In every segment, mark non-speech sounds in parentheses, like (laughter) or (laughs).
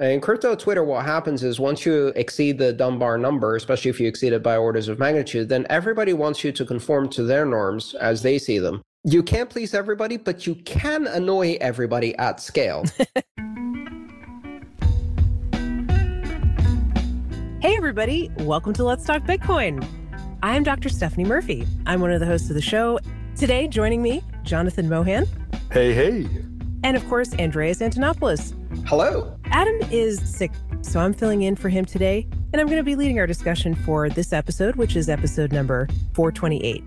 In crypto Twitter, what happens is once you exceed the Dunbar number, especially if you exceed it by orders of magnitude, then everybody wants you to conform to their norms as they see them. You can't please everybody, but you can annoy everybody at scale. (laughs) hey, everybody. Welcome to Let's Talk Bitcoin. I'm Dr. Stephanie Murphy. I'm one of the hosts of the show. Today, joining me, Jonathan Mohan. Hey, hey. And of course, Andreas Antonopoulos. Hello. Adam is sick, so I'm filling in for him today, and I'm going to be leading our discussion for this episode, which is episode number 428.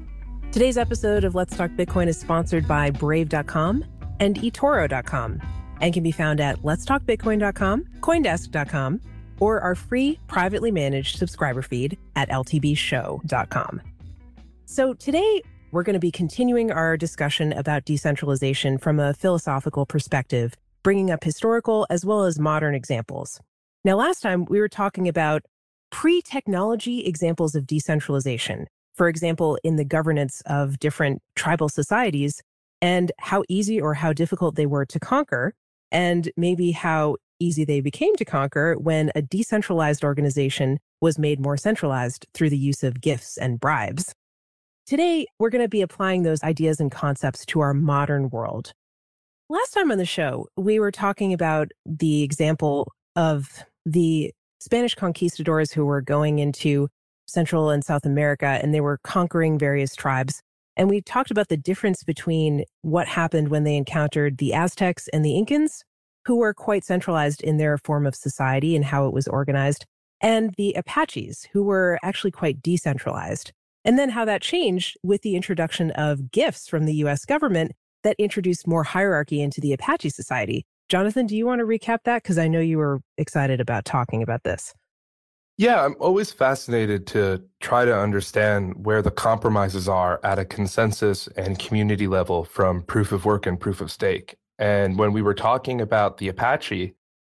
Today's episode of Let's Talk Bitcoin is sponsored by Brave.com and eToro.com and can be found at letstalkbitcoin.com, Coindesk.com, or our free privately managed subscriber feed at ltbshow.com. So today, we're going to be continuing our discussion about decentralization from a philosophical perspective, bringing up historical as well as modern examples. Now, last time we were talking about pre technology examples of decentralization, for example, in the governance of different tribal societies, and how easy or how difficult they were to conquer, and maybe how easy they became to conquer when a decentralized organization was made more centralized through the use of gifts and bribes. Today, we're going to be applying those ideas and concepts to our modern world. Last time on the show, we were talking about the example of the Spanish conquistadors who were going into Central and South America and they were conquering various tribes. And we talked about the difference between what happened when they encountered the Aztecs and the Incans who were quite centralized in their form of society and how it was organized, and the Apaches, who were actually quite decentralized. And then how that changed with the introduction of gifts from the US government that introduced more hierarchy into the Apache society. Jonathan, do you want to recap that? Because I know you were excited about talking about this. Yeah, I'm always fascinated to try to understand where the compromises are at a consensus and community level from proof of work and proof of stake. And when we were talking about the Apache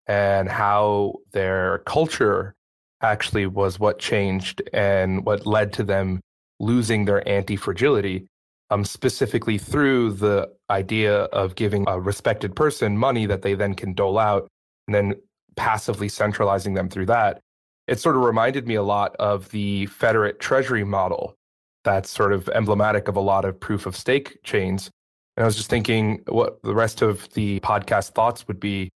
and how their culture actually was what changed and what led to them losing their anti fragility, um, specifically through the idea of giving a respected person money that they then can dole out and then passively centralizing them through that. It sort of reminded me a lot of the Federate Treasury model that's sort of emblematic of a lot of proof of stake chains and I was just thinking what the rest of the podcast thoughts would be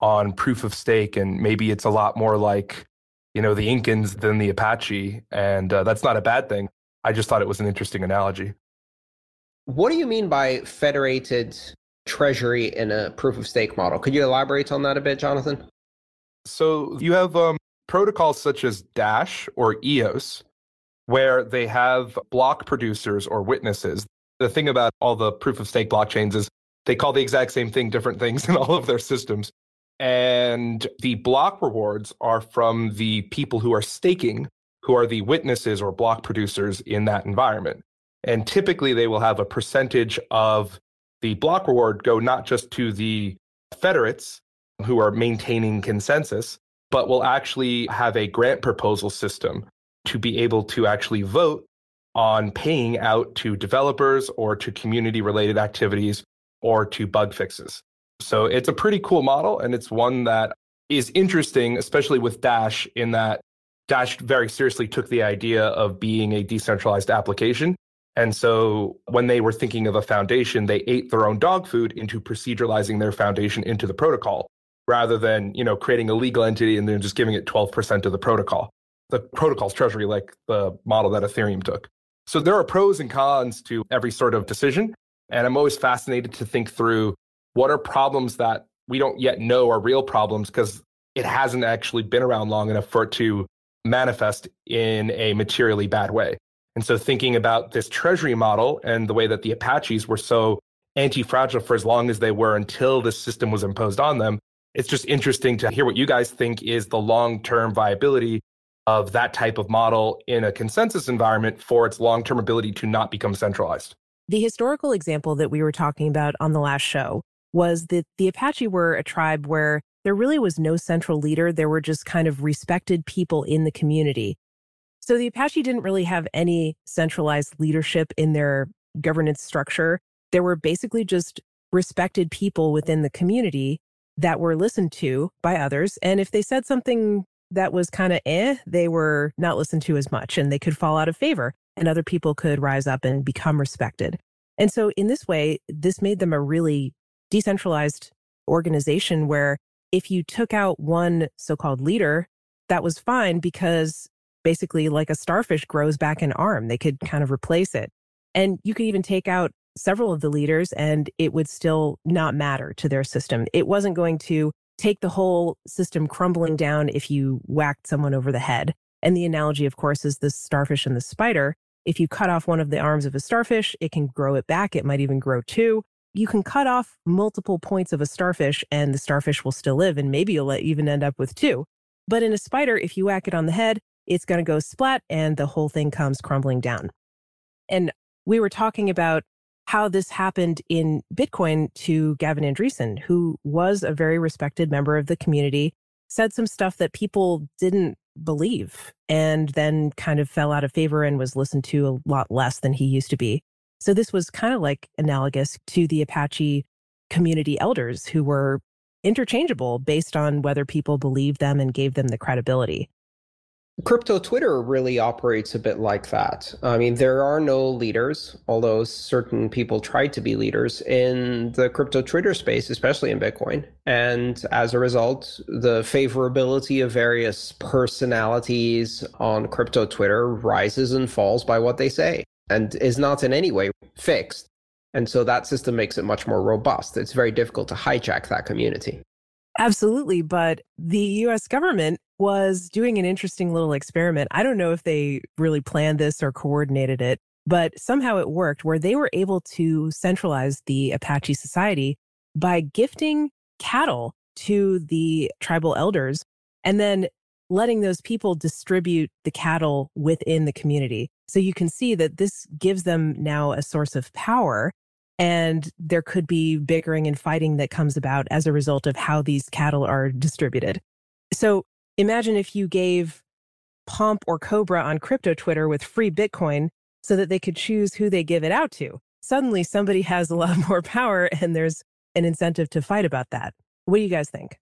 on proof of stake. And maybe it's a lot more like, you know, the Incans than the Apache. And uh, that's not a bad thing. I just thought it was an interesting analogy. What do you mean by federated treasury in a proof of stake model? Could you elaborate on that a bit, Jonathan? So you have um, protocols such as Dash or EOS, where they have block producers or witnesses the thing about all the proof of stake blockchains is they call the exact same thing different things (laughs) in all of their systems. And the block rewards are from the people who are staking, who are the witnesses or block producers in that environment. And typically they will have a percentage of the block reward go not just to the federates who are maintaining consensus, but will actually have a grant proposal system to be able to actually vote on paying out to developers or to community related activities or to bug fixes. So it's a pretty cool model. And it's one that is interesting, especially with Dash, in that Dash very seriously took the idea of being a decentralized application. And so when they were thinking of a foundation, they ate their own dog food into proceduralizing their foundation into the protocol. rather than, you know, creating a legal entity and then just giving it 12% of the protocol. The protocol's treasury, like the model that Ethereum took. So there are pros and cons to every sort of decision. And I'm always fascinated to think through what are problems that we don't yet know are real problems because it hasn't actually been around long enough for it to manifest in a materially bad way. And so thinking about this treasury model and the way that the Apaches were so anti-fragile for as long as they were until this system was imposed on them, it's just interesting to hear what you guys think is the long-term viability of that type of model in a consensus environment for its long-term ability to not become centralized. The historical example that we were talking about on the last show was that the Apache were a tribe where there really was no central leader. There were just kind of respected people in the community. So the Apache didn't really have any centralized leadership in their governance structure. There were basically just respected people within the community that were listened to by others. And if they said something that was kind of eh, they were not listened to as much and they could fall out of favor and other people could rise up and become respected. And so in this way, this made them a really decentralized organization where if you took out one so called leader, that was fine because basically, like a starfish grows back an arm, they could kind of replace it. And you could even take out several of the leaders and it would still not matter to their system. It wasn't going to take the whole system crumbling down if you whacked someone over the head. And the analogy, of course, is the starfish and the spider. If you cut off one of the arms of a starfish, it can grow it back. It might even grow two. You can cut off multiple points of a starfish and the starfish will still live. And maybe you'll even end up with two. But in a spider, if you whack it on the head, it's going to go splat and the whole thing comes crumbling down. And we were talking about how this happened in Bitcoin to Gavin Andresen, who was a very respected member of the community, said some stuff that people didn't believe and then kind of fell out of favor and was listened to a lot less than he used to be. So this was kind of like analogous to the Apache community elders who were interchangeable based on whether people believed them and gave them the credibility. Crypto Twitter really operates a bit like that. I mean, there are no leaders, although certain people try to be leaders in the crypto Twitter space, especially in Bitcoin. And as a result, the favorability of various personalities on crypto Twitter rises and falls by what they say and is not in any way fixed. And so that system makes it much more robust. It's very difficult to hijack that community. Absolutely. But the US government was doing an interesting little experiment. I don't know if they really planned this or coordinated it, but somehow it worked where they were able to centralize the Apache society by gifting cattle to the tribal elders and then letting those people distribute the cattle within the community. So you can see that this gives them now a source of power and there could be bickering and fighting that comes about as a result of how these cattle are distributed. So imagine if you gave Pomp or Cobra on crypto Twitter with free Bitcoin so that they could choose who they give it out to. Suddenly, somebody has a lot (laughs) more power and there's an incentive to fight about that. What do you guys think?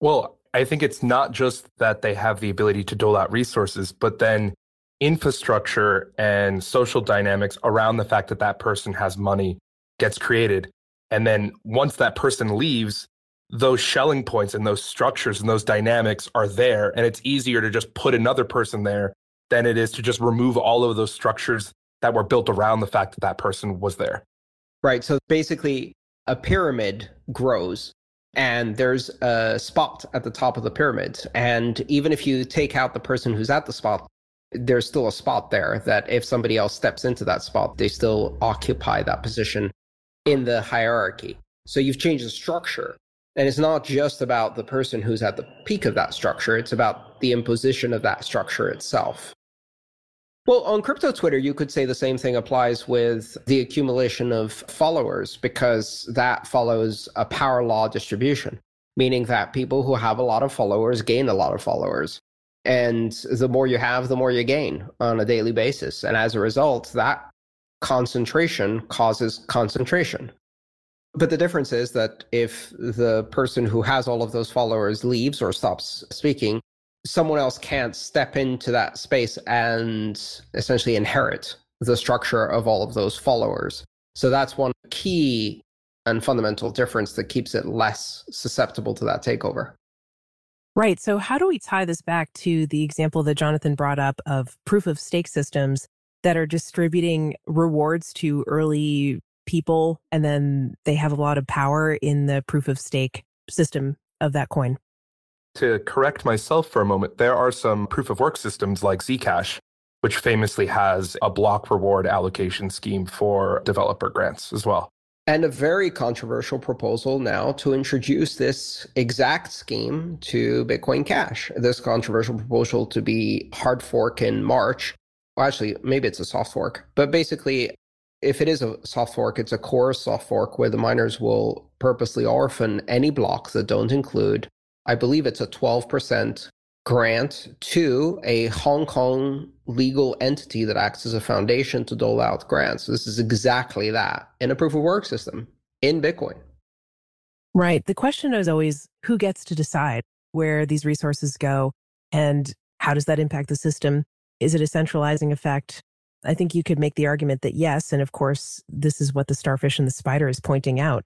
Well, I think it's not just that they have the ability to dole out resources, but then infrastructure and social dynamics around the fact that that person has money gets created. And then once that person leaves, those Schelling points and those structures and those dynamics are there. And it's easier to just put another person there than it is to just remove all of those structures that were built around the fact that that person was there. Right. So basically, a pyramid grows and there's a spot at the top of the pyramid. And even if you take out the person who's at the spot, there's still a spot there that if somebody else steps into that spot, they still occupy that position in the hierarchy. So you've changed the structure. And it's not just about the person who's at the peak of that structure, it's about the imposition of that structure itself. Well, on crypto Twitter, you could say the same thing applies with the accumulation of followers because that follows a power law distribution, meaning that people who have a lot of followers gain a lot of followers. And the more you have, the more you gain on a daily basis. And as a result, that concentration causes concentration. But the difference is that if the person who has all of those followers leaves or stops speaking, someone else can't step into that space and essentially inherit the structure of all of those followers. So that's one key and fundamental difference that keeps it less susceptible to that takeover. Right. So, how do we tie this back to the example that Jonathan brought up of proof of stake systems that are distributing rewards to early people and then they have a lot of power in the proof of stake system of that coin? To correct myself for a moment, there are some proof of work systems like Zcash, which famously has a block reward allocation scheme for developer grants as well. And a very controversial proposal now to introduce this exact scheme to Bitcoin Cash. This controversial proposal to be hard fork in March. Well, actually, maybe it's a soft fork, but basically, if it is a soft fork, it's a core soft fork where the miners will purposely orphan any blocks that don't include, I believe it's a 12% grant to a Hong Kong legal entity that acts as a foundation to dole out grants. This is exactly that in a proof of work system in Bitcoin. Right. The question is always who gets to decide where these resources go and how does that impact the system? Is it a centralizing effect? I think you could make the argument that yes. And of course, this is what the starfish and the spider is pointing out.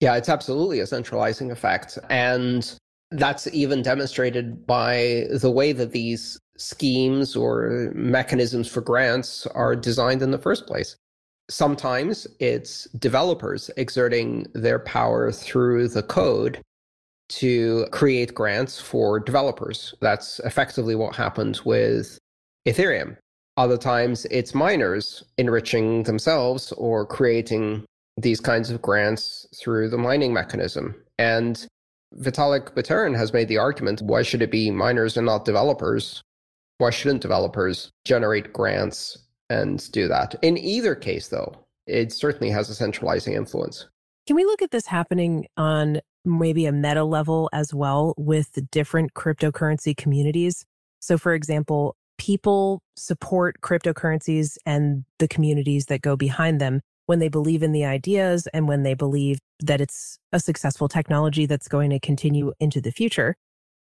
Yeah, it's absolutely a centralizing effect. And that's even demonstrated by the way that these schemes or mechanisms for grants are designed in the first place. Sometimes it's developers exerting their power through the code to create grants for developers. That's effectively what happened with Ethereum. Other times it's miners enriching themselves or creating these kinds of grants through the mining mechanism. And Vitalik Buterin has made the argument why should it be miners and not developers? Why shouldn't developers generate grants and do that? In either case, though, it certainly has a centralizing influence. Can we look at this happening on maybe a meta level as well with different cryptocurrency communities? So, for example, people support cryptocurrencies and the communities that go behind them when they believe in the ideas and when they believe that it's a successful technology that's going to continue into the future,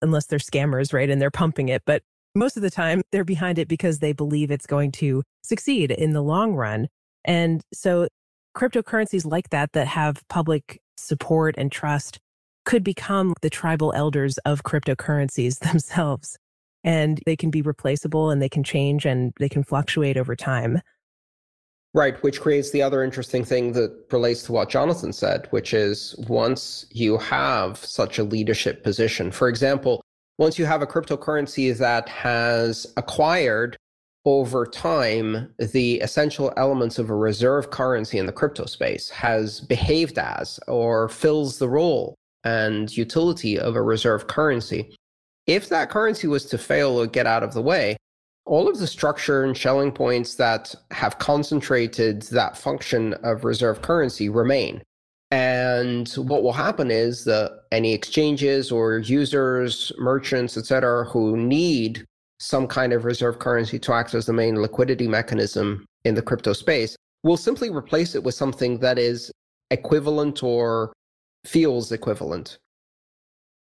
unless they're scammers, right? And they're pumping it. But most of the time, they're behind it because they believe it's going to succeed in the long run. And so, cryptocurrencies like that, that have public support and trust, could become the tribal elders of cryptocurrencies (laughs) themselves. And they can be replaceable and they can change and they can fluctuate over time. Right, which creates the other interesting thing that relates to what Jonathan said, which is once you have such a leadership position, for example, once you have a cryptocurrency that has acquired over time the essential elements of a reserve currency in the crypto space, has behaved as or fills the role and utility of a reserve currency, if that currency was to fail or get out of the way, all of the structure and Schelling points that have concentrated that function of reserve currency remain. And what will happen is that any exchanges or users, merchants, etc., who need some kind of reserve currency to act as the main liquidity mechanism in the crypto space will simply replace it with something that is equivalent or feels equivalent.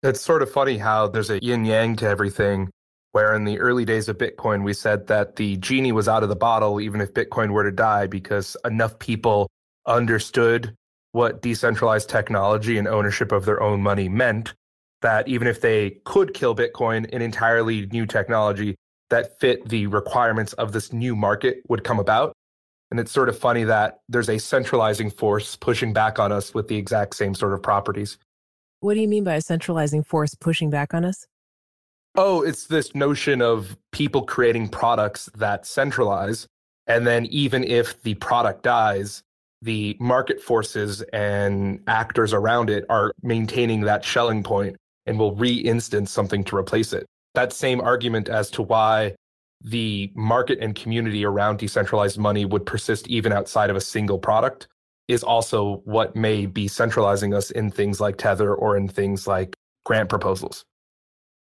It's sort of funny how there's a yin yang to everything where in the early days of Bitcoin, we said that the genie was out of the bottle, even if Bitcoin were to die, because enough people understood what decentralized technology and ownership of their own money meant that even if they could kill Bitcoin, an entirely new technology that fit the requirements of this new market would come about. And it's sort of funny that there's a centralizing force pushing back on us with the exact same sort of properties. What do you mean by a centralizing force pushing back on us? Oh, it's this notion of people creating products that centralize. And then even if the product dies, the market forces and actors around it are maintaining that Schelling point and will re-instance something to replace it. That same argument as to why the market and community around decentralized money would persist even outside of a single product is also what may be centralizing us in things like Tether or in things like grant proposals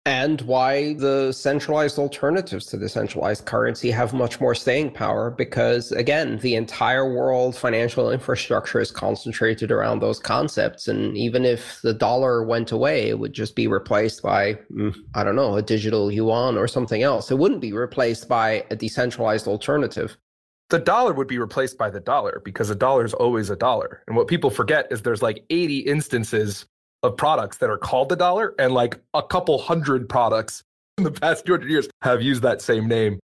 and why the centralized alternatives to the centralized currency have much more staying power because again the entire world financial infrastructure is concentrated around those concepts. And even if the dollar went away it would just be replaced by mm, i don't know a digital yuan or something else. It wouldn't be replaced by a decentralized alternative. The dollar would be replaced by the dollar because a dollar is always a dollar. And what people forget is there's like 80 instances of products that are called the dollar, and like a couple hundred products (laughs) in the past 200 years have used that same name.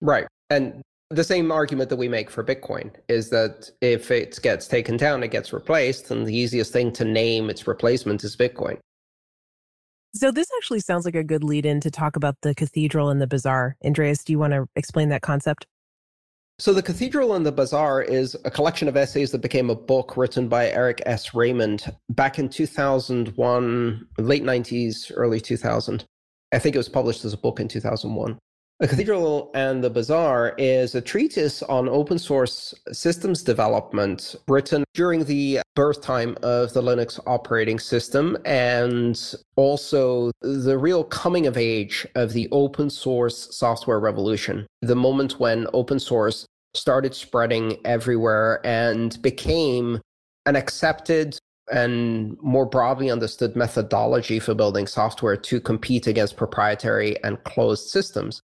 Right. And the same argument that we make for Bitcoin is that if it gets taken down, it gets replaced, and the easiest thing to name its replacement is Bitcoin. So this actually sounds like a good lead in to talk about the cathedral and the bazaar. Andreas, do you want to explain that concept? So, The Cathedral and the Bazaar is a collection of essays that became a book written by Eric S. Raymond back in 2001, late 90s, early 2000. I think it was published as a book in 2001. The Cathedral and the Bazaar is a treatise on open source systems development written during the birth time of the Linux operating system and also the real coming of age of the open source software revolution. The moment when open source started spreading everywhere and became an accepted and more broadly understood methodology for building software to compete against proprietary and closed systems.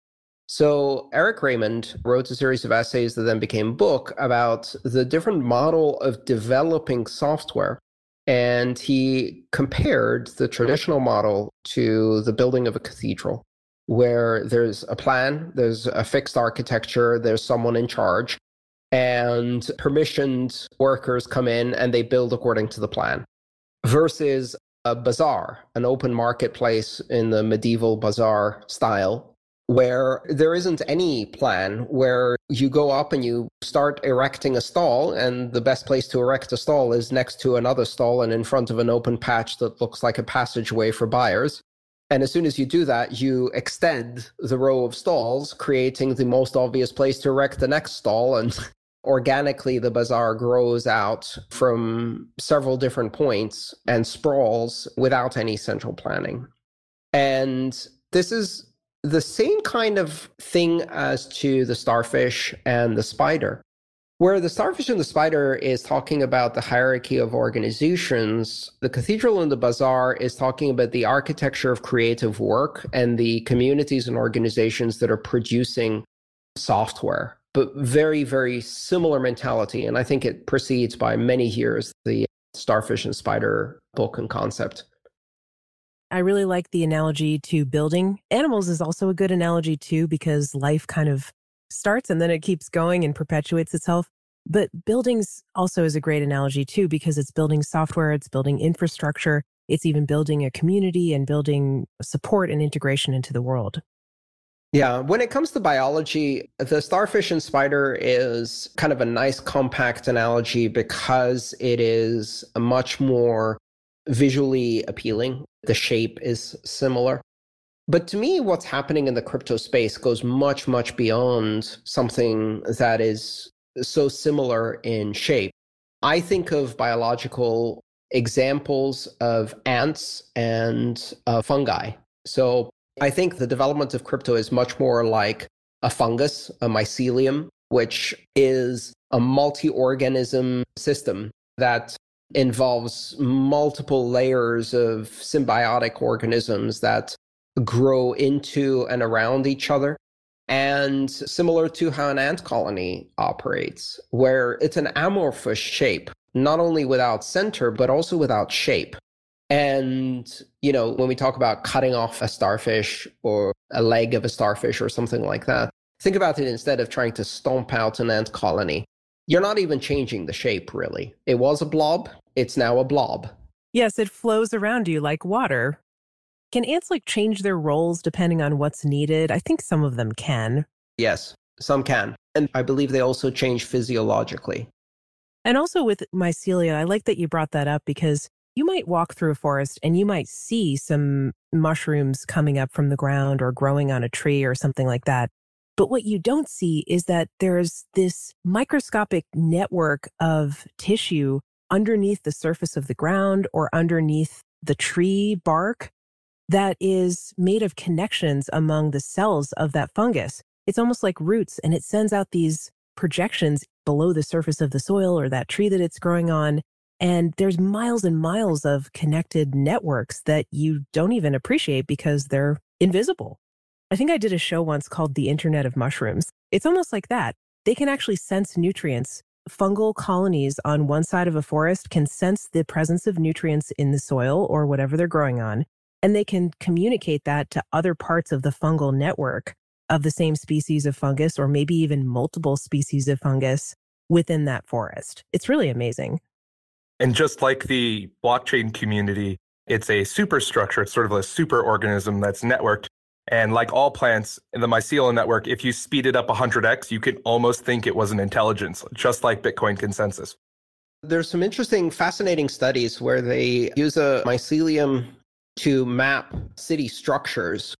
So Eric Raymond wrote a series of essays that then became a book about the different model of developing software. And he compared the traditional model to the building of a cathedral, where there's a plan, there's a fixed architecture, there's someone in charge, and permissioned workers come in and they build according to the plan, versus a bazaar, an open marketplace in the medieval bazaar style, where there isn't any plan where you go up and you start erecting a stall and the best place to erect a stall is next to another stall and in front of an open patch that looks like a passageway for buyers and as soon as you do that you extend the row of stalls creating the most obvious place to erect the next stall and (laughs) organically the bazaar grows out from several different points and sprawls without any central planning and this is the same kind of thing as to the starfish and the spider. Where the starfish and the spider is talking about the hierarchy of organizations, the cathedral and the bazaar is talking about the architecture of creative work and the communities and organizations that are producing software, but very, very similar mentality. And I think it precedes by many years the starfish and spider book and concept. I really like the analogy to building. Animals is also a good analogy too, because life kind of starts and then it keeps going and perpetuates itself. But buildings also is a great analogy too, because it's building software, it's building infrastructure, it's even building a community and building support and integration into the world. Yeah, when it comes to biology, the starfish and spider is kind of a nice compact analogy because it is much more visually appealing. The shape is similar. But to me, what's happening in the crypto space goes much, much beyond something that is so similar in shape. I think of biological examples of ants and uh, fungi. So I think the development of crypto is much more like a fungus, a mycelium, which is a multi organism system that involves multiple layers of symbiotic organisms that grow into and around each other. And similar to how an ant colony operates, where it's an amorphous shape, not only without center, but also without shape. And, you know, when we talk about cutting off a starfish or a leg of a starfish or something like that, think about it instead of trying to stomp out an ant colony. You're not even changing the shape, really. It was a blob, it's now a blob. Yes, it flows around you like water. Can ants like change their roles depending on what's needed? I think some of them can. Yes, some can. And I believe they also change physiologically. And also with mycelia, I like that you brought that up because you might walk through a forest and you might see some mushrooms coming up from the ground or growing on a tree or something like that. But what you don't see is that there's this microscopic network of tissue underneath the surface of the ground or underneath the tree bark that is made of connections among the cells of that fungus. It's almost like roots, and it sends out these projections below the surface of the soil or that tree that it's growing on. And there's miles and miles of connected networks that you don't even appreciate because they're invisible. I think I did a show once called The Internet of Mushrooms. It's almost like that. they can actually sense nutrients. Fungal colonies on one side of a forest can sense the presence of nutrients in the soil or whatever they're growing on, and they can communicate that to other parts of the fungal network of the same species of fungus or maybe even multiple species of fungus within that forest. It's really amazing. And just like the blockchain community, it's a superstructure. It's sort of a super organism that's networked. And like all plants in the mycelium network, if you speed it up 100x, you can almost think it was an intelligence, just like Bitcoin consensus. There's some interesting, fascinating studies where they use a mycelium to map city structures.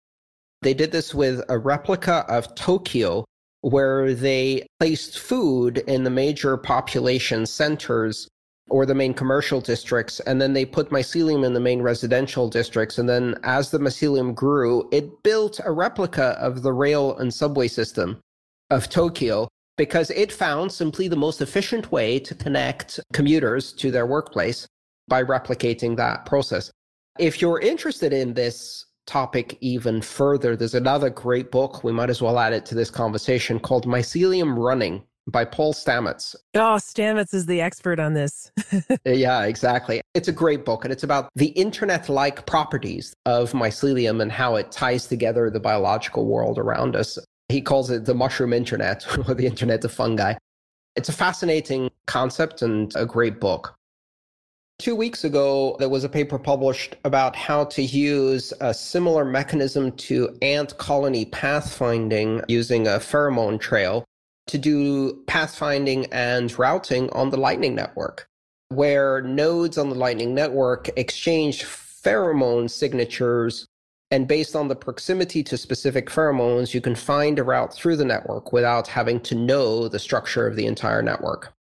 They did this with a replica of Tokyo, where they placed food in the major population centers or the main commercial districts, and then they put mycelium in the main residential districts. And then as the mycelium grew, it built a replica of the rail and subway system of Tokyo because it found simply the most efficient way to connect commuters to their workplace by replicating that process. If you're interested in this topic even further, there's another great book, we might as well add it to this conversation, called Mycelium Running by Paul Stamets. Oh, Stamets is the expert on this. (laughs) Uh, yeah, exactly. It's a great book, and it's about the internet like properties of mycelium and how it ties together the biological world around us. He calls it the mushroom internet (laughs) or the internet of fungi. It's a fascinating concept and a great book. Two weeks ago, there was a paper published about how to use a similar mechanism to ant colony pathfinding using a pheromone trail to do pathfinding and routing on the Lightning Network, where nodes on the Lightning Network exchange pheromone signatures. And based on the proximity to specific pheromones, you can find a route through the network without having to know the structure of the entire network.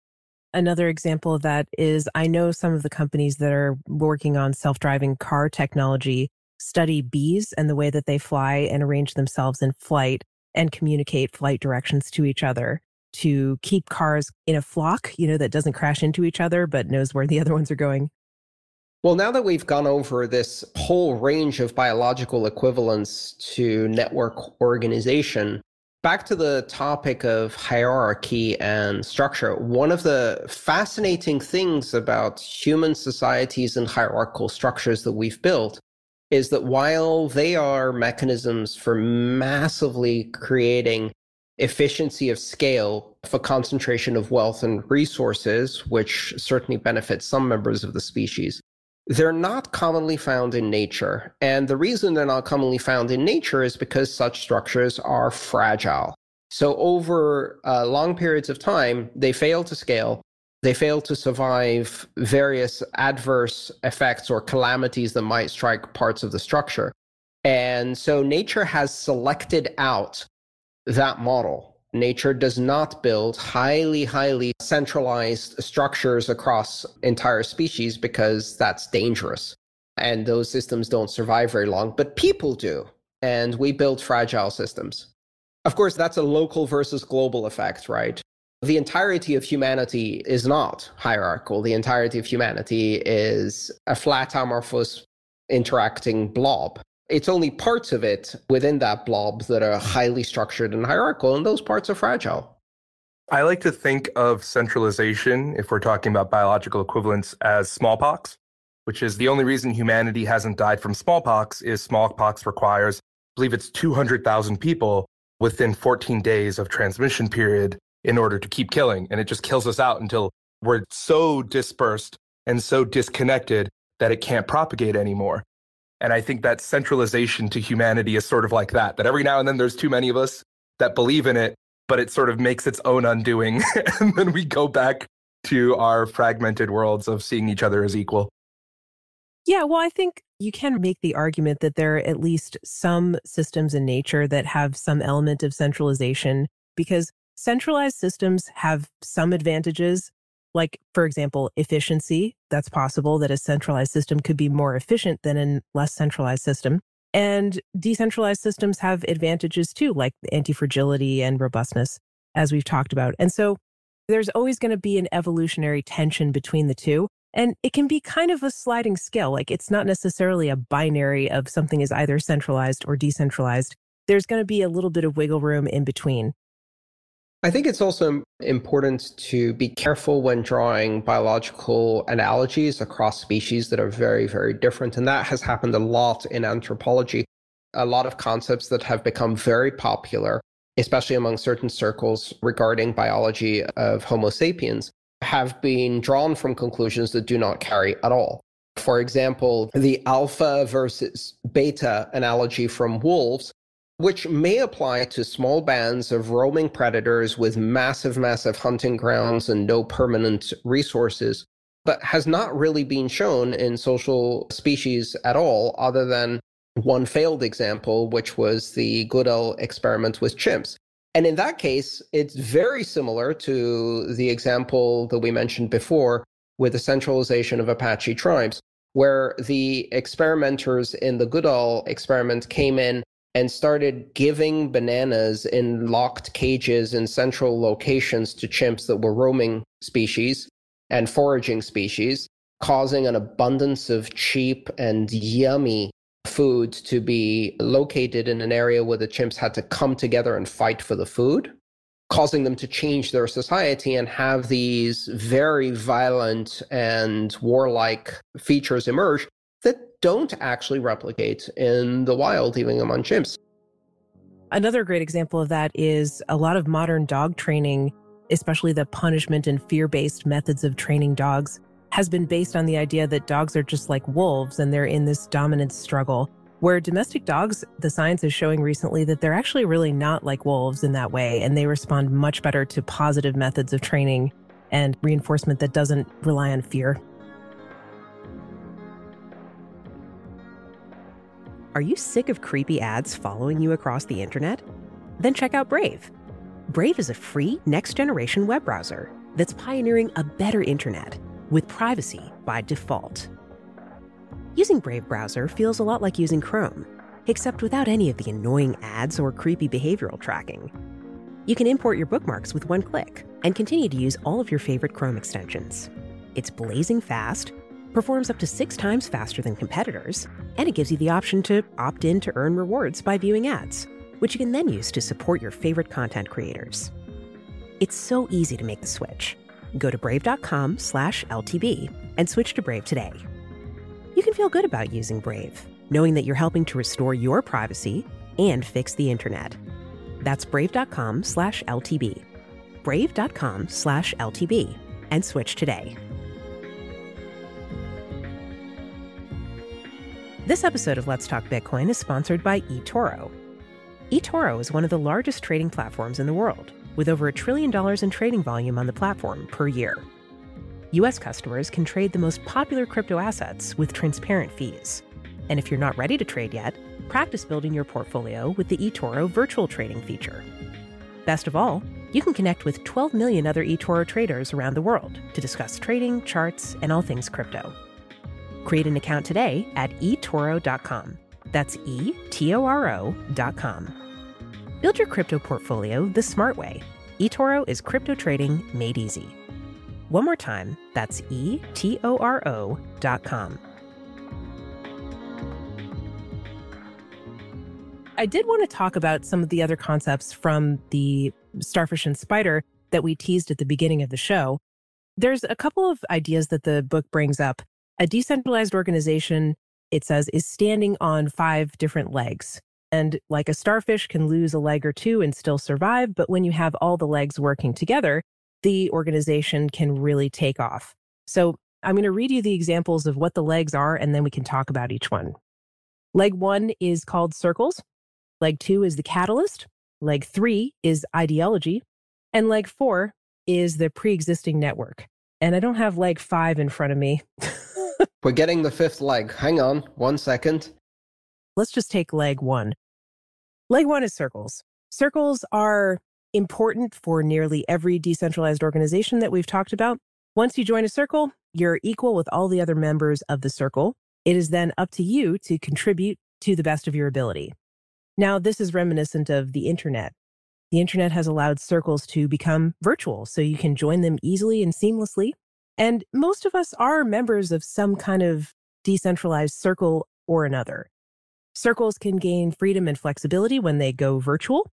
Another example of that is I know some of the companies that are working on self driving car technology study bees and the way that they fly and arrange themselves in flight and communicate flight directions to each other to keep cars in a flock, you know, that doesn't crash into each other, but knows where the (laughs) other ones are going. Well, now that we've gone over this whole range of biological equivalents to network organization, back to the topic of hierarchy and structure. One of the fascinating things about human societies and hierarchical structures that we've built is that while they are mechanisms for massively creating efficiency of scale for concentration of wealth and resources, which certainly benefits some members of the species, they're not commonly found in nature. And the reason they're not commonly found in nature is because such structures are fragile. So, over uh, long periods of time, they fail to scale they fail to survive various adverse effects or calamities that might strike parts of the structure. And so nature has selected out that model. Nature does not build highly, highly centralized structures across entire species because that's dangerous. And those systems don't survive very long, but people do. And we build fragile systems. Of course, that's a local versus global effect, right? the entirety of humanity is not hierarchical. The entirety of humanity is a flat amorphous interacting blob. It's only parts of it within that blob that are highly structured and hierarchical, and those parts are fragile. I like to think of centralization, if we're talking about biological equivalents, as smallpox, which is the only reason humanity hasn't died from smallpox is smallpox requires, I believe it's 200,000 people within 14 days of transmission period in order to keep killing. And it just kills us out until we're so dispersed and so disconnected that it can't propagate anymore. And I think that centralization to humanity is sort of like that, that every now and then there's too many of us that believe in it, but it sort of makes its own undoing. (laughs) and then we go back to our fragmented worlds of seeing each other as equal. Yeah, well, I think you can make the argument that there are at least some systems in nature that have some element of centralization because Centralized systems have some advantages, like, for example, efficiency. That's possible that a centralized system could be more efficient than a less centralized system. And decentralized systems have advantages too, like anti fragility and robustness, as we've talked about. And so there's always going to be an evolutionary tension between the two. And it can be kind of a sliding scale. Like it's not necessarily a binary of something is either centralized or decentralized. There's going to be a little bit of wiggle room in between. I think it's also important to be careful when drawing biological analogies across species that are very, very different. And that has happened a lot in anthropology. A lot of concepts that have become very popular, especially among certain circles regarding biology of Homo sapiens, have been drawn from conclusions that do not carry at all. For example, the alpha versus beta analogy from wolves which may apply to small bands of roaming predators with massive, massive hunting grounds and no permanent resources, but has not really been shown in social species at all, other than one failed example, which was the Goodall experiment with chimps. And in that case, it's very similar to the example that we mentioned before with the centralization of Apache tribes, where the experimenters in the Goodall experiment came in and started giving bananas in locked cages in central locations to chimps that were roaming species and foraging species, causing an abundance of cheap and yummy food to be located in an area where the chimps had to come together and fight for the food, causing them to change their society and have these very violent and warlike features emerge that don't actually replicate in the wild, even among chimps. Another great example of that is a lot of modern dog training, especially the punishment and fear based methods of training dogs, has been based on the idea that dogs are just like wolves and they're in this dominance struggle. Where domestic dogs, the science is showing recently that they're actually really not like wolves in that way, and they respond much better to positive methods of training and reinforcement that doesn't rely on fear. Are you sick of creepy ads following you across the internet? Then check out Brave. Brave is a free next generation web browser that's pioneering a better internet with privacy by default. Using Brave browser feels a lot like using Chrome, except without any of the annoying ads or creepy behavioral tracking. You can import your bookmarks with one click and continue to use all of your favorite Chrome extensions. It's blazing fast performs up to six times faster than competitors, and it gives you the option to opt in to earn rewards by viewing ads, which you can then use to support your favorite content creators. It's so easy to make the switch. Go to brave.com slash LTB and switch to Brave today. You can feel good about using Brave, knowing that you're helping to restore your privacy and fix the internet. That's brave.com slash LTB. Brave.com slash LTB and switch today. This episode of Let's Talk Bitcoin is sponsored by eToro. eToro is one of the largest trading platforms in the world, with over a trillion dollars in trading volume on the platform per year. US customers can trade the most popular crypto assets with transparent fees. And if you're not ready to trade yet, practice building your portfolio with the eToro virtual trading feature. Best of all, you can connect with 12 million other eToro traders around the world to discuss trading, charts, and all things crypto. Create an account today at eToro.com. That's E T O R O.com. Build your crypto portfolio the smart way. eToro is crypto trading made easy. One more time, that's E T O R O.com. I did want to talk about some of the other concepts from the Starfish and Spider that we teased at the beginning of the show. There's a couple of ideas that the book brings up a decentralized organization, it says, is standing on five different legs. And like a starfish can lose a leg or two and still survive, but when you have all the legs working together, the organization can really take off. So I'm going to read you the examples of what the legs are, and then we can talk about each one. Leg one is called circles. Leg two is the catalyst. Leg three is ideology. And leg four is the pre existing network. And I don't have leg five in front of me. (laughs) We're getting the fifth leg. Hang on one second. Let's just take leg one. Leg one is circles. Circles are important for nearly every decentralized organization that we've talked about. Once you join a circle, you're equal with all the other members of the circle. It is then up to you to contribute to the best of your ability. Now, this is reminiscent of the internet. The internet has allowed circles to become virtual, so you can join them easily and seamlessly and most of us are members of some kind of decentralized circle or another. Circles can gain freedom and flexibility when they go virtual,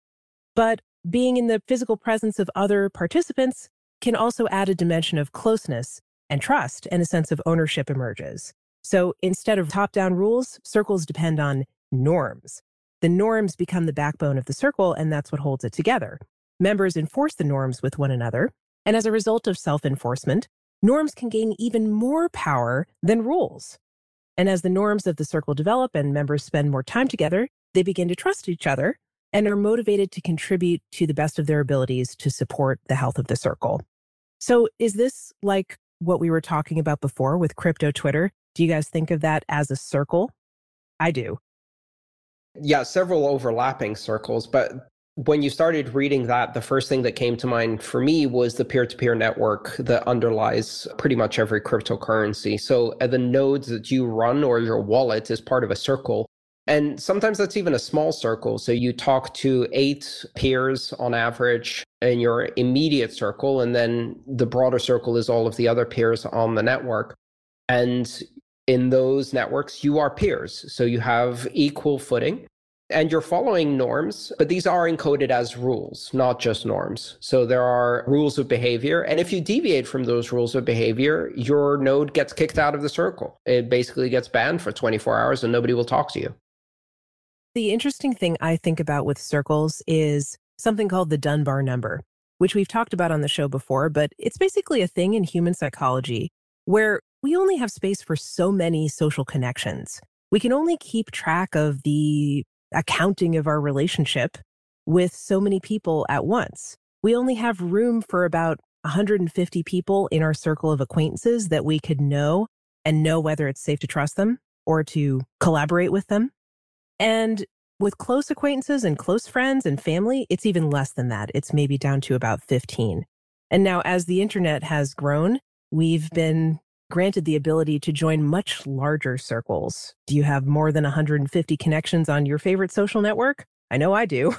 but being in the physical presence of other participants can also add a dimension of closeness and trust, and a sense of ownership emerges. So instead of top down rules, circles depend on norms. The norms become the backbone of the circle, and that's what holds it together. Members enforce the norms with one another, and as a result of self enforcement, norms can gain even more power than rules. And as the norms of the circle develop and members spend more time together, they begin to trust each other and are motivated to contribute to the best of their abilities to support the health of the circle. So, is this like what we were talking about before with crypto Twitter? Do you guys think of that as a circle? I do. Yeah, several overlapping circles, but when you started reading that, the first thing that came to mind for me was the peer to peer network that underlies pretty much every cryptocurrency. So uh, the nodes that you run or your wallet is part of a circle. And sometimes that's even a small circle. So you talk to eight peers on average in your immediate circle, and then the broader circle is all of the other peers on the network. And in those networks, you are peers. So you have equal footing and you're following norms, but these are encoded as rules, not just norms. So there are rules of behavior. And if you deviate from those rules of behavior, your node gets kicked out of the circle. It basically gets banned for 24 hours and nobody will talk to you. The interesting thing I think about with circles is something called the Dunbar number, which we've talked about on the show before, but it's basically a thing in human psychology where we only have space for so many social connections. We can only keep track of the accounting of our relationship with so many people at once. We only have room for about 150 people in our circle of acquaintances that we could know and know whether it's safe to trust them or to collaborate with them. And with close acquaintances and close friends and family, it's even less than that. It's maybe down to about 15. And now, as the internet has grown, we've been granted the ability to join much larger circles. Do you have more than 150 connections on your favorite social network? I know I do.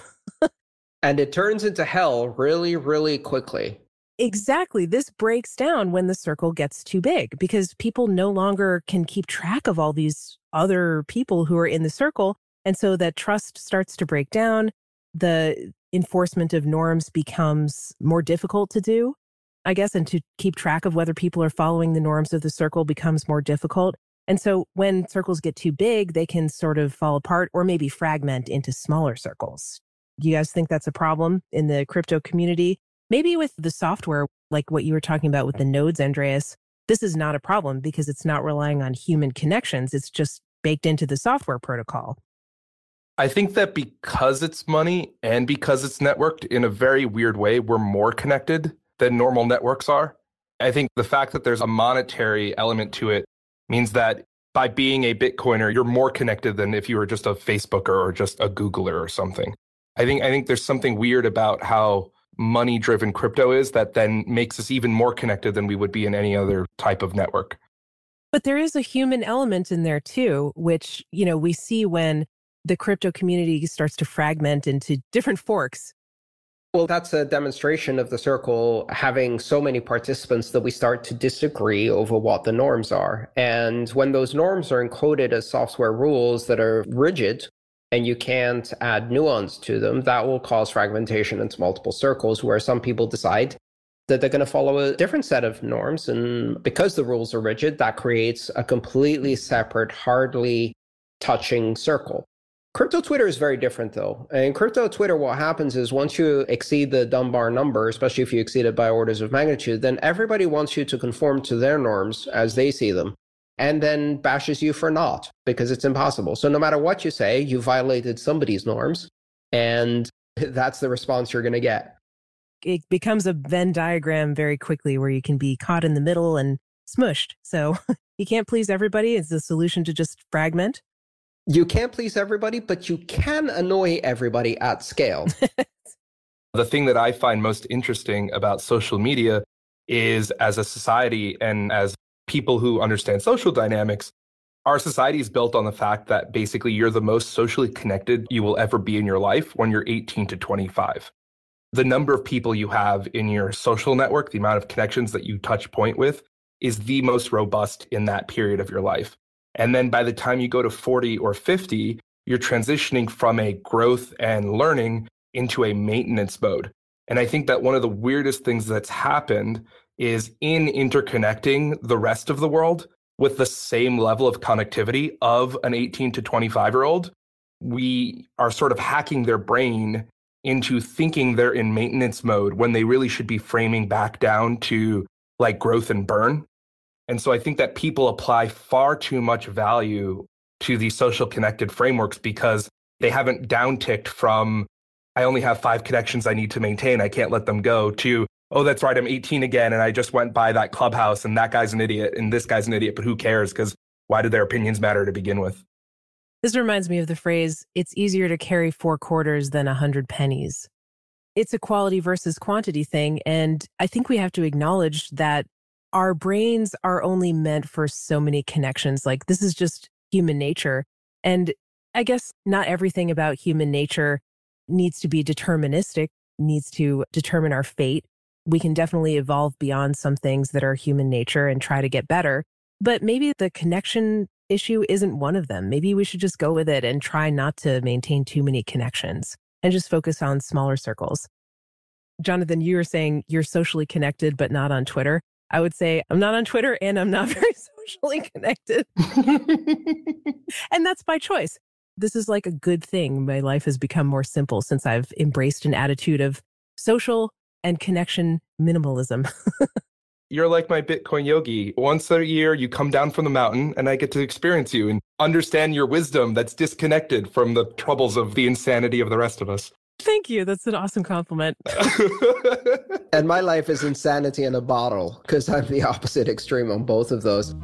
and it turns into hell really, really quickly. Exactly. This breaks down when the circle gets too big because people no longer can keep track of all these other people who are in the circle. And so that trust starts to break down. The enforcement of norms becomes more difficult to do. I guess, and to keep track of whether people are following the norms of the circle becomes more difficult. And so when circles get too big, they can sort of fall apart or maybe fragment into smaller circles. Do you guys think that's a problem in the crypto community? Maybe with the software, like what you were talking about with the nodes, Andreas, this is not a problem because it's not relying on human connections. It's just baked into the software protocol. I think that because it's money and because it's networked in a very weird way, we're more connected than normal networks are. I think the fact that there's a monetary element to it means that by being a Bitcoiner, you're more connected than if you were just a Facebooker or just a Googler or something. I think I think there's something weird about how money driven crypto is that then makes us even more connected than we would be in any other type of network. But there is a human element in there too, which, you know, we see when the crypto community starts to fragment into different forks well, that's a demonstration of the circle having so many participants that we start to disagree over what the norms are. And when those norms are encoded as software rules that are rigid and you can't add nuance to them, that will cause fragmentation into multiple circles where some people decide that they're going to follow a different set of norms. And because the rules are rigid, that creates a completely separate, hardly touching circle. Crypto Twitter is very different though. In crypto Twitter, what happens is once you exceed the Dunbar number, especially if you exceed it by orders of magnitude, then everybody wants you to conform to their norms as they see them and then bashes you for not because it's impossible. So no matter what you say, you violated somebody's norms and (laughs) that's the response you're going to get. It becomes a Venn diagram very quickly where you can be caught in the middle and smushed. So (laughs) you can't please everybody. Is the solution to just fragment? You can't please everybody, but you can annoy everybody at scale. (laughs) the thing that I find most interesting about social media is as a society and as people who understand social dynamics, our society is built on the fact that basically you're the most socially connected you will ever be in your life when you're 18 to 25. The number of people you have in your social network, the amount of connections that you touch point with, is the most robust in that period of your life. And then by the time you go to 40 or 50, you're transitioning from a growth and learning into a maintenance mode. And I think that one of the weirdest things that's happened is in interconnecting the rest of the world with the same level of connectivity of an 18 to 25 year old, we are sort of hacking their brain into thinking they're in maintenance mode when they really should be framing back down to like growth and burn. And so I think that people apply far too much value to these social connected frameworks because they haven't downticked from I only have five connections I need to maintain. I can't let them go to, oh, that's right. I'm 18 again. And I just went by that clubhouse and that guy's an idiot and this guy's an idiot, but who cares? Because why do their opinions matter to begin with? This reminds me of the phrase, it's easier to carry four quarters than a hundred pennies. It's a quality versus quantity thing. And I think we have to acknowledge that our brains are only meant for so many connections. Like this is just human nature. And I guess not everything about human nature needs to be deterministic, needs to determine our fate. We can definitely evolve beyond some things that are human nature and try to get better. But maybe the connection issue isn't one of them. Maybe we should just go with it and try not to maintain too many connections and just focus on smaller circles. Jonathan, you were saying you're socially connected, but not on Twitter. I would say I'm not on Twitter and I'm not (laughs) very socially connected. (laughs) and that's by choice this is like a good thing. My life has become more simple since I've embraced an attitude of social and connection minimalism. (laughs) You're like my Bitcoin yogi. Once a year, you come down from the mountain and I get to experience you and understand your wisdom that's disconnected from the troubles of the insanity of the rest of us. Thank you. That's an awesome compliment. (laughs) and my life is insanity in a bottle because I'm the opposite extreme on both of those.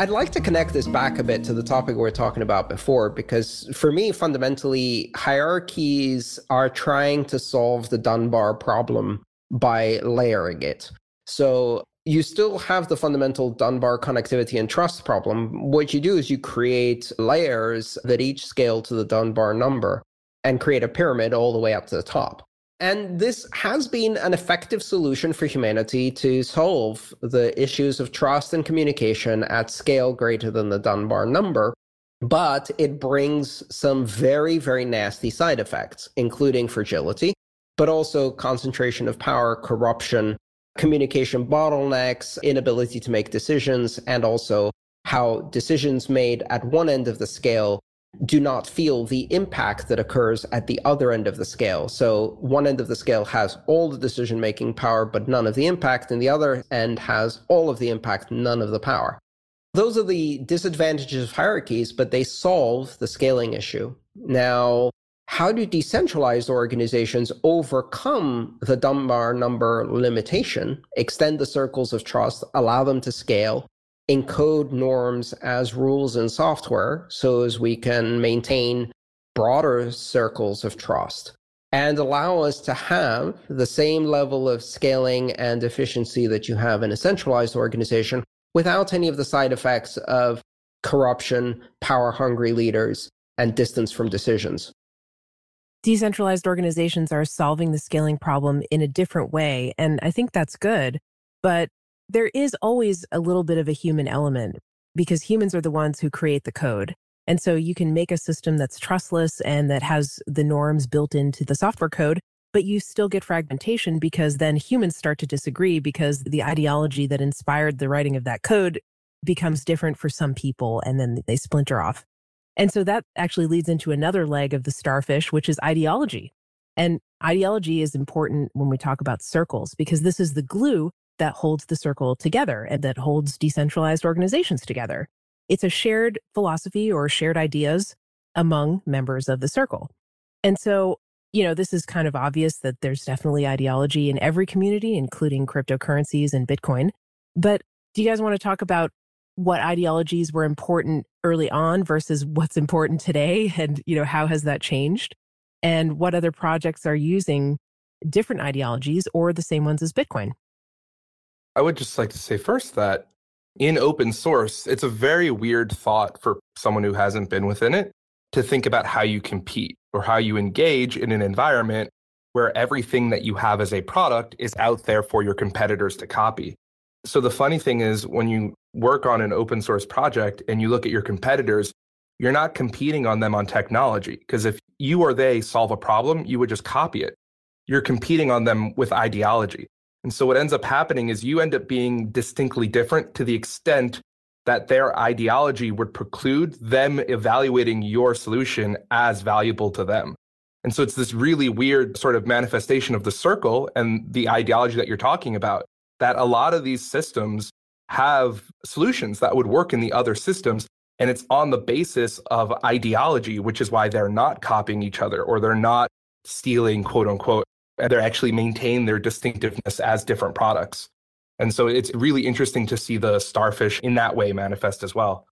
I'd like to connect this back a bit to the topic we were talking about before, because for me, fundamentally, hierarchies are trying to solve the Dunbar problem by layering it. So you still have the fundamental Dunbar connectivity and trust problem. What you do is you create layers that each scale to the Dunbar number and create a pyramid all the way up to the top. And this has been an effective solution for humanity to solve the issues of trust and communication at scale greater than the Dunbar number. But it brings some very, very nasty side effects, including fragility, but also concentration of power, corruption, communication bottlenecks, inability to make decisions, and also how decisions made at one end of the scale do not feel the impact that occurs at the other end of the scale. So one end of the scale has all the decision making power, but none of the impact, and the other end has all of the impact, none of the power. Those are the disadvantages of hierarchies, but they solve the scaling issue. Now, how do decentralized organizations overcome the Dunbar number limitation, extend the circles of trust, allow them to scale, encode norms as rules in software so as we can maintain broader circles of trust and allow us to have the same level of scaling and efficiency that you have in a centralized organization without any of the side effects of corruption, power hungry leaders, and distance from decisions. Decentralized organizations are solving the scaling problem in a different way. And I think that's good. But there is always a little bit of a human element because humans are the ones who create the code. And so you can make a system that's trustless and that has the norms built into the software code, but you still get fragmentation because then humans start to disagree because the ideology that inspired the writing of that code becomes different for some people and then they splinter off. And so that actually leads into another leg of the starfish, which is ideology. And ideology is important when we talk about circles because this is the glue that holds the circle together and that holds decentralized organizations together. It's a shared philosophy or shared ideas among members of the circle. And so, you know, this is kind of obvious that there's definitely ideology in every community, including cryptocurrencies and Bitcoin. But do you guys want to talk about what ideologies were important early on versus what's important today (laughs) and you know how has that changed and what other projects are using different ideologies or the same ones as bitcoin I would just like to say first that in open source, it's a very weird thought for someone who hasn't been within it to think about how you compete or how you engage in an environment where everything that you have as a product is out there for your competitors to copy. So the funny thing is, when you work on an open source project and you look at your competitors, you're not competing on them on technology. Because if you or they solve a problem, you would just copy it. You're competing on them with ideology. And so what ends up happening is you end up being distinctly different to the extent that their ideology would preclude them evaluating your solution as valuable to them. And so it's this really weird sort of manifestation of the circle and the ideology that you're talking about that a lot of these systems have solutions that would work in the other systems. And it's on the basis of ideology, which is why they're not copying each other or they're not stealing, quote unquote. They're actually maintain their distinctiveness as different products. And so it's really interesting to see the starfish in that way manifest as well.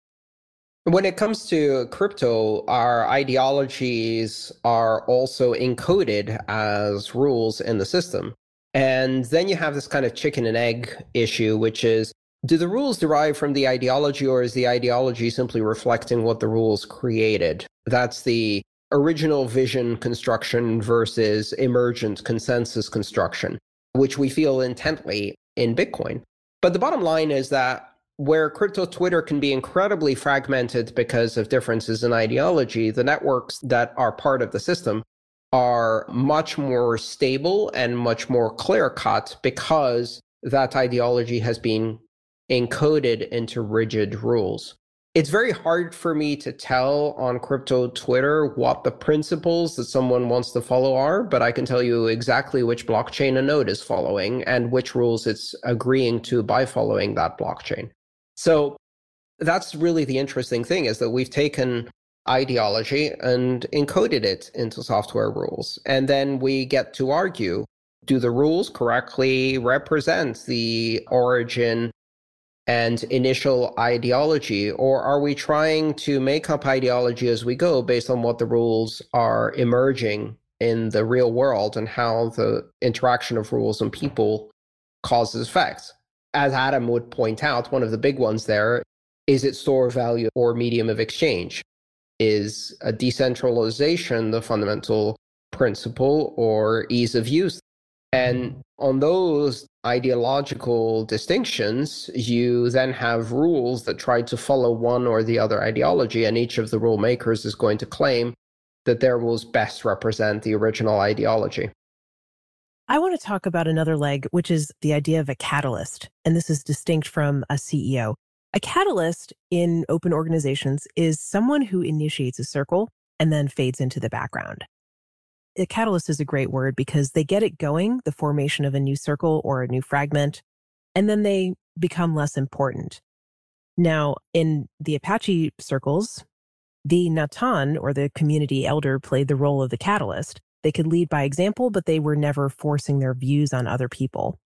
When it comes to crypto, our ideologies are also encoded as rules in the system. And then you have this kind of chicken and egg issue, which is do the rules derive from the ideology, or is the ideology simply reflecting what the rules created? That's the original vision construction versus emergent consensus construction, which we feel intently in Bitcoin. But the bottom line is that where crypto Twitter can be incredibly fragmented because of differences in ideology, the networks that are part of the system are much more stable and much more clear cut because that ideology has been encoded into rigid rules. It's very hard for me to tell on crypto Twitter what the principles that someone wants to follow are, but I can tell you exactly which blockchain a node is following and which rules it's agreeing to by following that blockchain. So that's really the interesting thing is that we've taken ideology and encoded it into software rules. And then we get to argue do the rules correctly represent the origin and initial ideology, or are we trying to make up ideology as we go based on what the rules are emerging in the real world and how the interaction of rules and people causes effects? As Adam would point out, one of the big ones there is it store value or medium of exchange? Is a decentralization the fundamental principle or ease of use? And on those ideological distinctions, you then have rules that try to follow one or the other ideology, and each of the rule makers is going to claim that their rules best represent the original ideology. I want to talk about another leg, which is the idea of a catalyst. And this is distinct from a CEO. A catalyst in open organizations is someone who initiates a circle and then fades into the background. A catalyst is a great word because they get it going, the formation of a new circle or a new fragment, and then they become less important. Now, in the Apache circles, the Nant'an or the community elder played the role of the catalyst. They could lead by example, but they were never forcing their views on other people.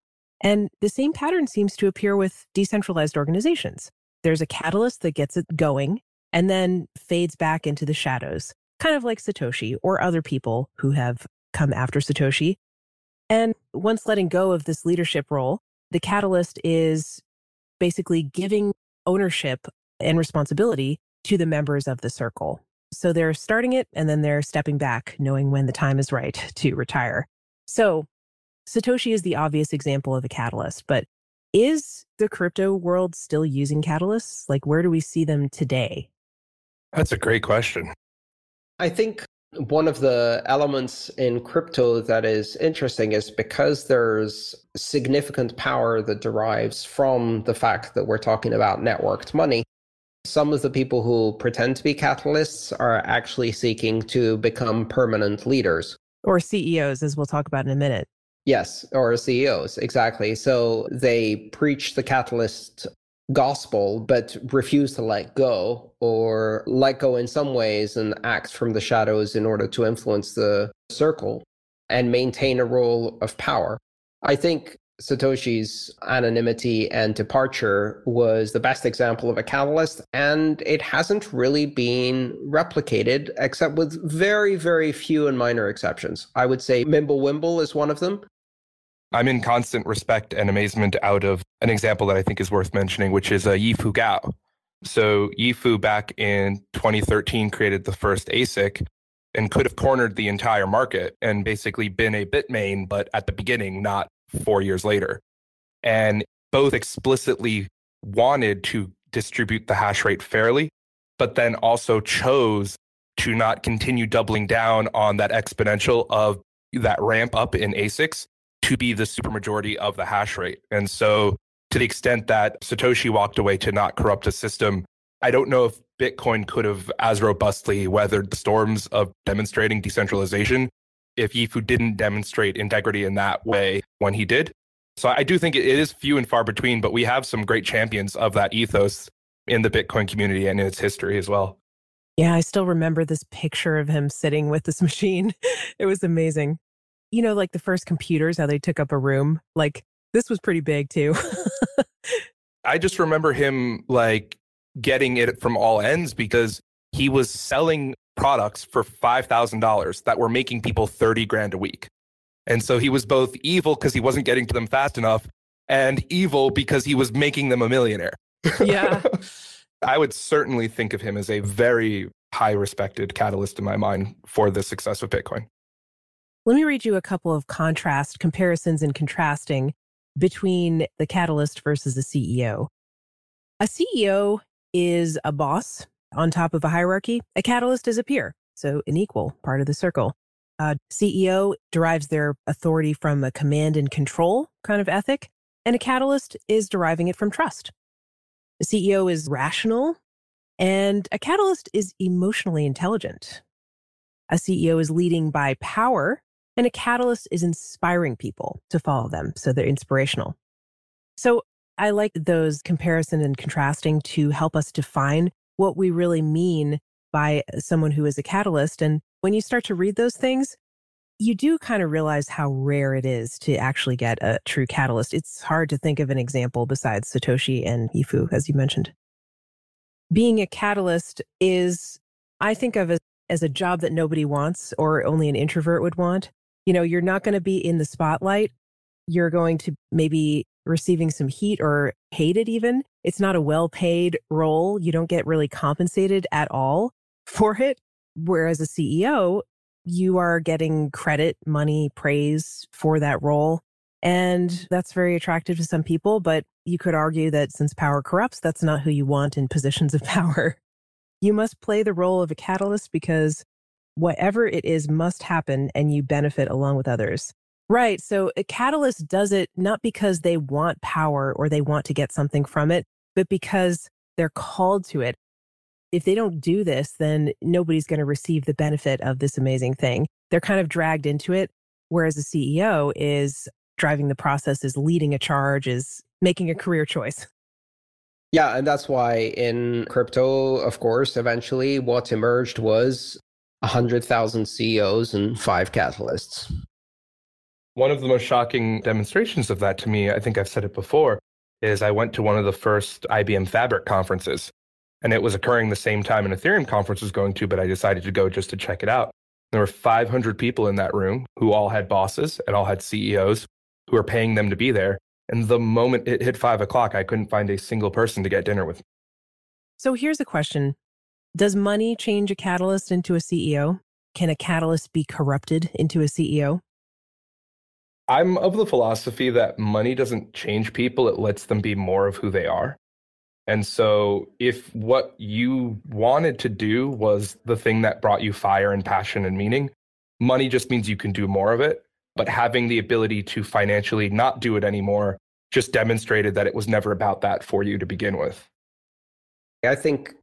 And the same pattern seems to appear with decentralized organizations. There's a catalyst that gets it going and then fades back into the shadows, kind of like Satoshi or other people who have come after Satoshi. And once letting go of this leadership role, the catalyst is basically giving ownership and responsibility to the members of the circle. So they're starting it and then they're stepping back, knowing when the time is right (laughs) to retire. So Satoshi is the obvious example of a catalyst, but is the crypto world still using catalysts? Like, where do we see them today? That's a great question. I think one of the elements in crypto that is interesting is because there's significant power that derives from the fact that we're talking about networked money. Some of the people who pretend to be catalysts are actually seeking to become permanent leaders. Or CEOs, as we'll talk about in a minute. Yes, or CEOs, exactly. So they preach the catalyst gospel, but refuse to let go or let go in some ways and act from the shadows in order to influence the circle and maintain a role of power. I think Satoshi's anonymity and departure was the best example of a catalyst, and it hasn't really been replicated except with very, very few and minor exceptions. I would say Mimblewimble is one of them. I'm in constant respect and amazement out of an example that I think is worth mentioning, which is uh, Yifu Guo. So Yifu back in 2013 created the first ASIC and could have cornered the entire market and basically been a Bitmain, but at the beginning, not four years later. And both explicitly wanted to distribute the hash rate fairly, but then also chose to not continue doubling down on that exponential of that ramp up in ASICs to be the supermajority of the hash rate. And so, to the extent that Satoshi walked away to not corrupt a system, I don't know if Bitcoin could have as robustly weathered the storms of demonstrating decentralization if Yifu didn't demonstrate integrity in that way when he did. So I do think it is few and far between, but we have some great champions of that ethos in the Bitcoin community and in its history as well. Yeah, I still remember this picture of him sitting with this (laughs) machine. it was amazing. You know, like the first computers, how they took up a room. Like this was pretty big too. (laughs) I just remember him like getting it from all ends because he was selling products for $5,000 that were making people 30 grand a week. And so he was both evil because he wasn't getting to them fast enough and evil because he was making them a millionaire. Yeah. (laughs) I would certainly think of him as a very high respected catalyst in my mind for the success of Bitcoin. Let me read you a couple of contrast comparisons and contrasting between the catalyst versus the CEO. A CEO is a boss on top of a hierarchy. A catalyst is a peer, so an equal part of the circle. A CEO derives their authority from a command and control kind of ethic, and a catalyst is deriving it from trust. The CEO is rational, and a catalyst is emotionally intelligent. A CEO is leading by power, and a catalyst is inspiring people to follow them. So they're inspirational. So I like those comparison and contrasting to help us define what we really mean by uh, someone who is a catalyst. And when you start to read those things, you do kind of realize how rare it is to actually get a true catalyst. It's hard to think of an example besides Satoshi and Yifu, as you mentioned. Being a catalyst is, I think of as, as a job that nobody wants or only an introvert would want. You know, you're not going to be in the spotlight. You're going to maybe receiving some heat or hated even. It's not a well paid role. You don't get really compensated at all (laughs) for it. Whereas a CEO, you are getting credit, money, praise for that role. And that's very attractive to some people. But you could argue that since power corrupts, that's not who you want in positions of (laughs) power. You must play the role of a catalyst because whatever it is must happen and you benefit along with others. Right. So a catalyst does it not because they want power or they want to get something from it, but because they're called to it. If they don't do this, then nobody's going to receive the benefit of this amazing thing. They're kind of dragged into it. Whereas a CEO is driving the process, is leading a charge, is making a career choice. Yeah, and that's why in crypto, of course, eventually what emerged was 100,000 CEOs and five catalysts. One of the most shocking demonstrations of that to me, I think I've said it before, is I went to one of the first IBM Fabric conferences. And it was occurring the same time an Ethereum conference was going to, but I decided to go just to check it out. There were 500 people in that room who all had bosses and all had CEOs who were paying them to be there. And the moment it hit five o'clock, I couldn't find a single person to get dinner with. So here's a question Does money change a catalyst into a CEO? Can a catalyst be corrupted into a CEO? I'm of the philosophy that money doesn't change people, it lets them be more of who they are. And so, if what you wanted to do was the thing that brought you fire and passion and meaning, money just means you can do more of it. But having the ability to financially not do it anymore just demonstrated that it was never about that for you to begin with. I think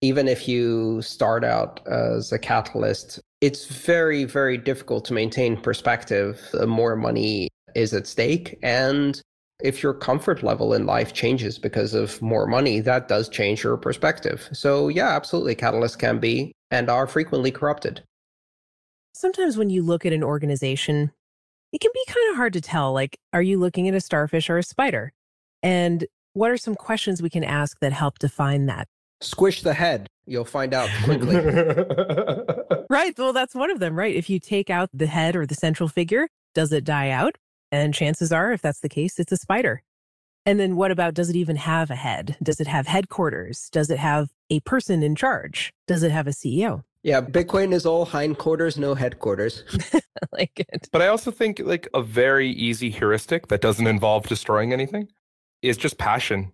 even if you start out as a catalyst, it's very, very difficult to maintain perspective. The more money is at stake. And if your comfort level in life changes because of more money, that does change your perspective. So, yeah, absolutely, catalysts can be and are frequently corrupted. Sometimes when you look at an organization, it can be kind of hard to tell like, are you looking at a starfish or a spider? And what are some questions we can ask that help define that? Squish the head. You'll find out quickly. (laughs) right. Well, that's one of them, right? If you take out the head or the central figure, does it die out? And chances are, if that's the case, it's a spider. And then what about does it even have a head? Does it have headquarters? Does it have a person in charge? Does it have a CEO? Yeah, Bitcoin is all hindquarters, no headquarters. (laughs) I like it. But I also think like a very easy heuristic that doesn't involve destroying anything is just passion.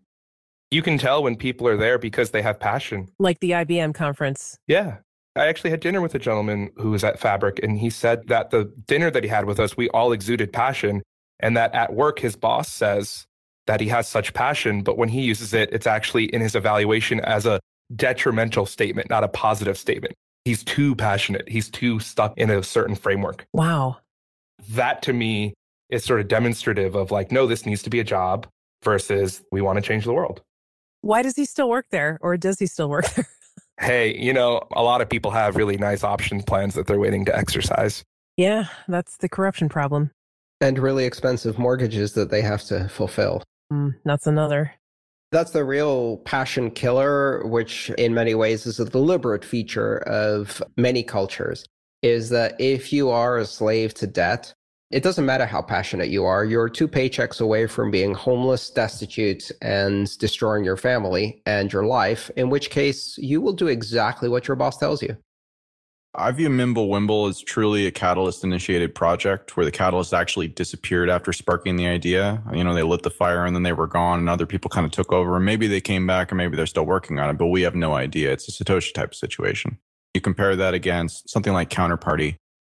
You can tell when people are there because they have passion. Like the IBM conference. Yeah. I actually had dinner with a gentleman who was at Fabric, and he said that the dinner that he had with us, we all exuded passion, and that at work, his boss says that he has such passion, but when he uses it, it's actually in his evaluation as a detrimental statement, not a positive statement. He's too passionate. He's too stuck in a certain framework. Wow. That to me is sort of demonstrative of like, no, this needs to be a job versus we want to change the world. Why does he still work there or does he still work (laughs) there? hey, you know, a lot of people have really nice option plans that they're waiting to exercise. Yeah, that's the corruption problem. And really expensive mortgages that they have to fulfill. Mm, that's another. That's the real passion killer, which in many ways is a deliberate feature of many cultures, is that if you are a slave to debt, it doesn't matter how passionate you are, you're two paychecks away from being homeless, destitute, and destroying your family and your life, in which case you will do exactly what your boss tells you. I view Mimblewimble as truly a catalyst initiated project where the catalyst actually disappeared after sparking the idea. You know, they lit the fire and then they were gone and other people kind of took over and maybe they came back or maybe they're still working on it, but we have no idea. It's a Satoshi type situation. You compare that against something like Counterparty.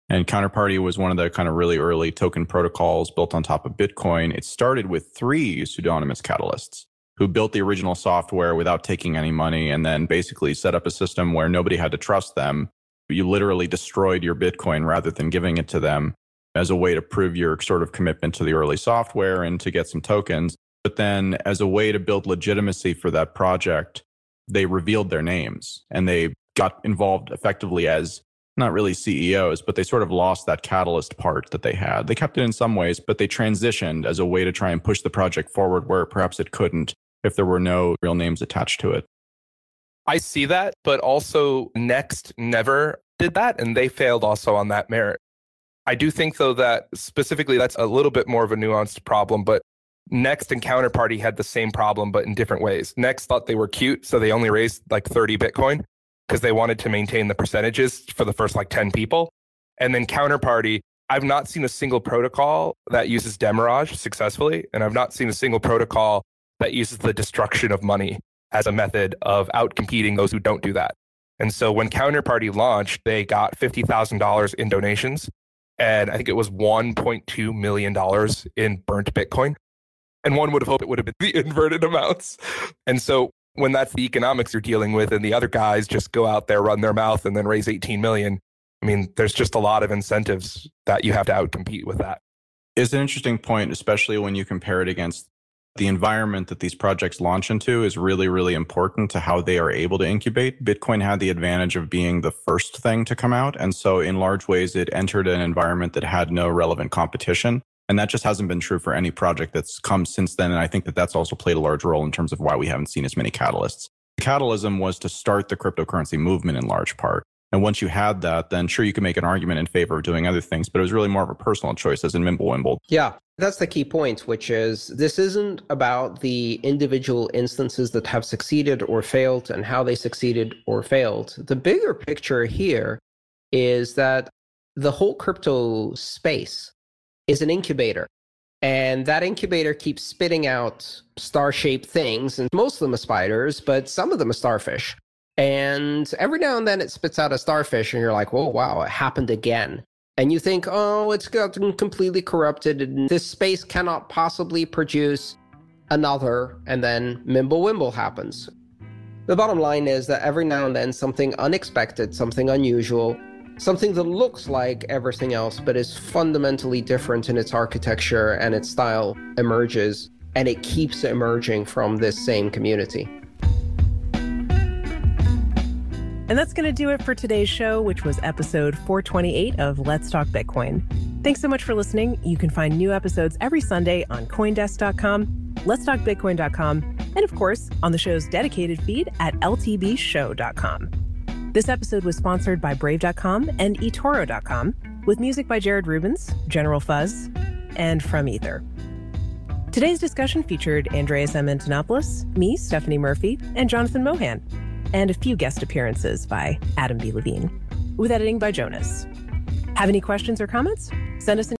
And Counterparty was one of the kind of really early token protocols built on top of Bitcoin. It started with three pseudonymous catalysts who built the original software without taking any money and then basically set up a system where nobody had to trust them you literally destroyed your Bitcoin rather than giving it to them as a way to prove your sort of commitment to the early software and to get some tokens. But then, as a way to build legitimacy for that project, they revealed their names and they got involved effectively as not really CEOs, but they sort of lost that catalyst part that they had. They kept it in some ways, but they transitioned as a way to try and push the project forward where perhaps it couldn't if there were no real names attached to it. I see that, but also Nxt never did that, and they failed also on that merit. I do think, though, that specifically that's a little bit more of a nuanced problem, but Nxt and Counterparty had the same problem, but in different ways. Nxt thought they were cute, so they only raised like 30 Bitcoin because they wanted to maintain the percentages for the first like 10 people. And then Counterparty, I've not seen a single protocol that uses demurrage successfully, and I've not seen a single protocol that uses the destruction of money as a method of outcompeting those who don't do that. And so when Counterparty launched, they got $50,000 in donations. And I think it was $1.2 million in burnt Bitcoin. And one would have hoped it would have been (laughs) the inverted amounts. And so when that's the economics you're dealing with, and the other guys just go out there, run their mouth, and then raise 18 million, I mean, there's just a lot of incentives that you have to outcompete with that. It's an interesting point, especially when you compare it against the environment that these projects launch into is really, really important to how they are able to incubate. Bitcoin had the advantage of being the first thing to come out. And so, in large ways, it entered an environment that had no relevant competition. And that just hasn't been true for any project that's come since then. And I think that that's also played a large role in terms of why we haven't seen as many catalysts. The catalysm was to start the cryptocurrency movement in large part. And once you had that, then sure, you can make an argument in favor of doing other things, but it was really more of a personal choice as in Mimblewimble. Yeah, that's the key point, which is this isn't about the individual instances that have succeeded or failed and how they succeeded or failed. The bigger picture here is that the whole crypto space is an incubator. And that incubator keeps spitting out star shaped things, and most of them are spiders, but some of them are starfish. And every now and then it spits out a starfish, and you're like, whoa, wow, it happened again and you think, oh, it's gotten completely corrupted, and this space cannot possibly produce another, and then Mimblewimble happens. The bottom line is that every now and then something unexpected, something unusual, something that looks like everything else but is fundamentally different in its architecture and its style emerges, and it keeps emerging from this same community. And that's going to do it for today's show, which was episode 428 of Let's Talk Bitcoin. Thanks so much for listening. You can find new episodes every Sunday on Coindesk.com, letstalkbitcoin.com, and of course, on the show's dedicated feed at ltbshow.com. This episode was sponsored by Brave.com and eToro.com, with music by Jared Rubens, General Fuzz, and from Ether. Today's discussion featured Andreas M. Antonopoulos, me, Stephanie Murphy, and Jonathan Mohan, and a few guest appearances by Adam B. Levine, with editing by Jonas. Have any questions or comments? Send us an